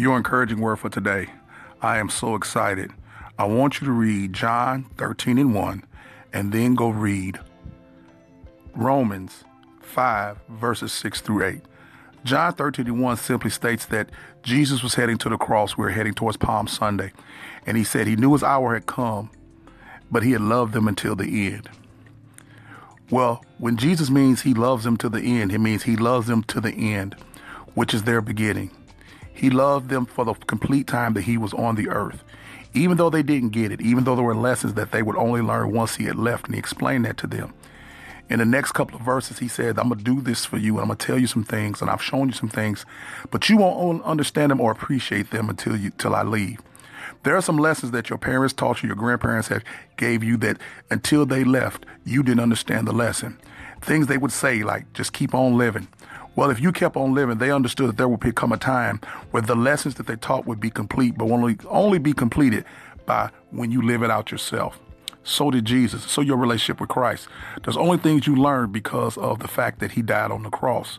your encouraging word for today. I am so excited. I want you to read John 13 and 1 and then go read Romans 5, verses 6 through 8. John 13 and 1 simply states that Jesus was heading to the cross. We're heading towards Palm Sunday. And he said he knew his hour had come, but he had loved them until the end. Well, when Jesus means he loves them to the end, it means he loves them to the end, which is their beginning. He loved them for the complete time that he was on the earth. Even though they didn't get it, even though there were lessons that they would only learn once he had left, and he explained that to them. In the next couple of verses, he said, I'm going to do this for you, and I'm going to tell you some things, and I've shown you some things, but you won't understand them or appreciate them until you, till I leave. There are some lessons that your parents taught you, your grandparents have gave you that until they left, you didn't understand the lesson. Things they would say like, just keep on living. Well, if you kept on living, they understood that there would become a time where the lessons that they taught would be complete, but only, only be completed by when you live it out yourself. So did Jesus. So your relationship with Christ. There's only things you learn because of the fact that he died on the cross.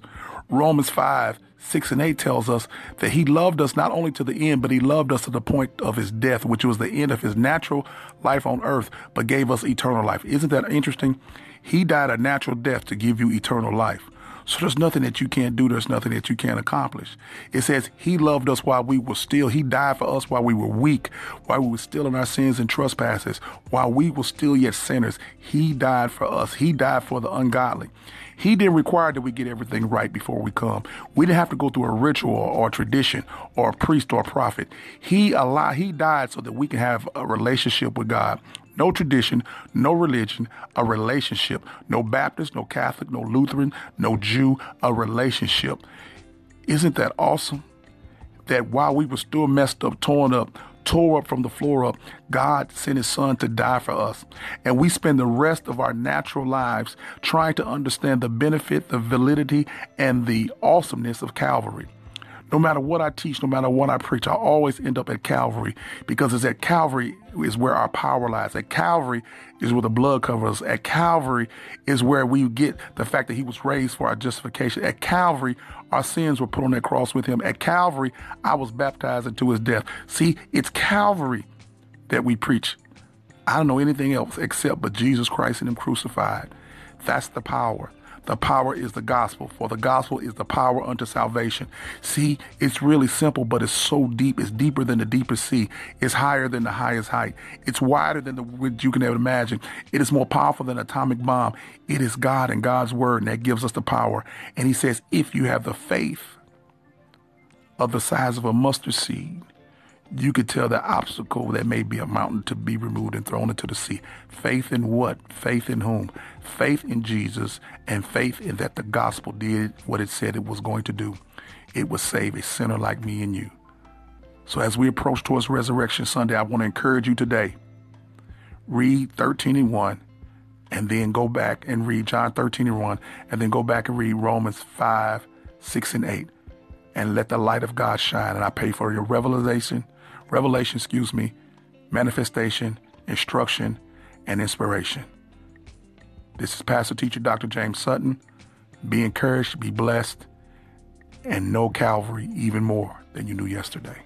Romans 5, 6 and 8 tells us that he loved us not only to the end, but he loved us to the point of his death, which was the end of his natural life on earth, but gave us eternal life. Isn't that interesting? He died a natural death to give you eternal life. So there's nothing that you can't do. There's nothing that you can't accomplish. It says he loved us while we were still. He died for us while we were weak, while we were still in our sins and trespasses, while we were still yet sinners. He died for us. He died for the ungodly. He didn't require that we get everything right before we come. We didn't have to go through a ritual or a tradition or a priest or a prophet. He allowed, he died so that we can have a relationship with God. No tradition, no religion, a relationship. No Baptist, no Catholic, no Lutheran, no Jew, a relationship. Isn't that awesome? That while we were still messed up, torn up, tore up from the floor up, God sent his son to die for us. And we spend the rest of our natural lives trying to understand the benefit, the validity, and the awesomeness of Calvary. No matter what I teach, no matter what I preach, I always end up at Calvary because it's at Calvary is where our power lies. At Calvary is where the blood covers. At Calvary is where we get the fact that he was raised for our justification. At Calvary, our sins were put on that cross with him. At Calvary, I was baptized into his death. See, it's Calvary that we preach. I don't know anything else except but Jesus Christ and him crucified. That's the power. The power is the gospel, for the gospel is the power unto salvation. See, it's really simple, but it's so deep. It's deeper than the deepest sea. It's higher than the highest height. It's wider than the width you can ever imagine. It is more powerful than an atomic bomb. It is God and God's word, and that gives us the power. And He says, if you have the faith of the size of a mustard seed, you could tell the obstacle that may be a mountain to be removed and thrown into the sea. Faith in what? Faith in whom? Faith in Jesus and faith in that the gospel did what it said it was going to do. It would save a sinner like me and you. So as we approach towards Resurrection Sunday, I want to encourage you today. Read 13 and 1 and then go back and read John 13 and 1 and then go back and read Romans 5, 6 and 8 and let the light of God shine. And I pray for your revelation revelation, excuse me, manifestation, instruction, and inspiration. This is Pastor Teacher Dr. James Sutton. Be encouraged, be blessed, and know Calvary even more than you knew yesterday.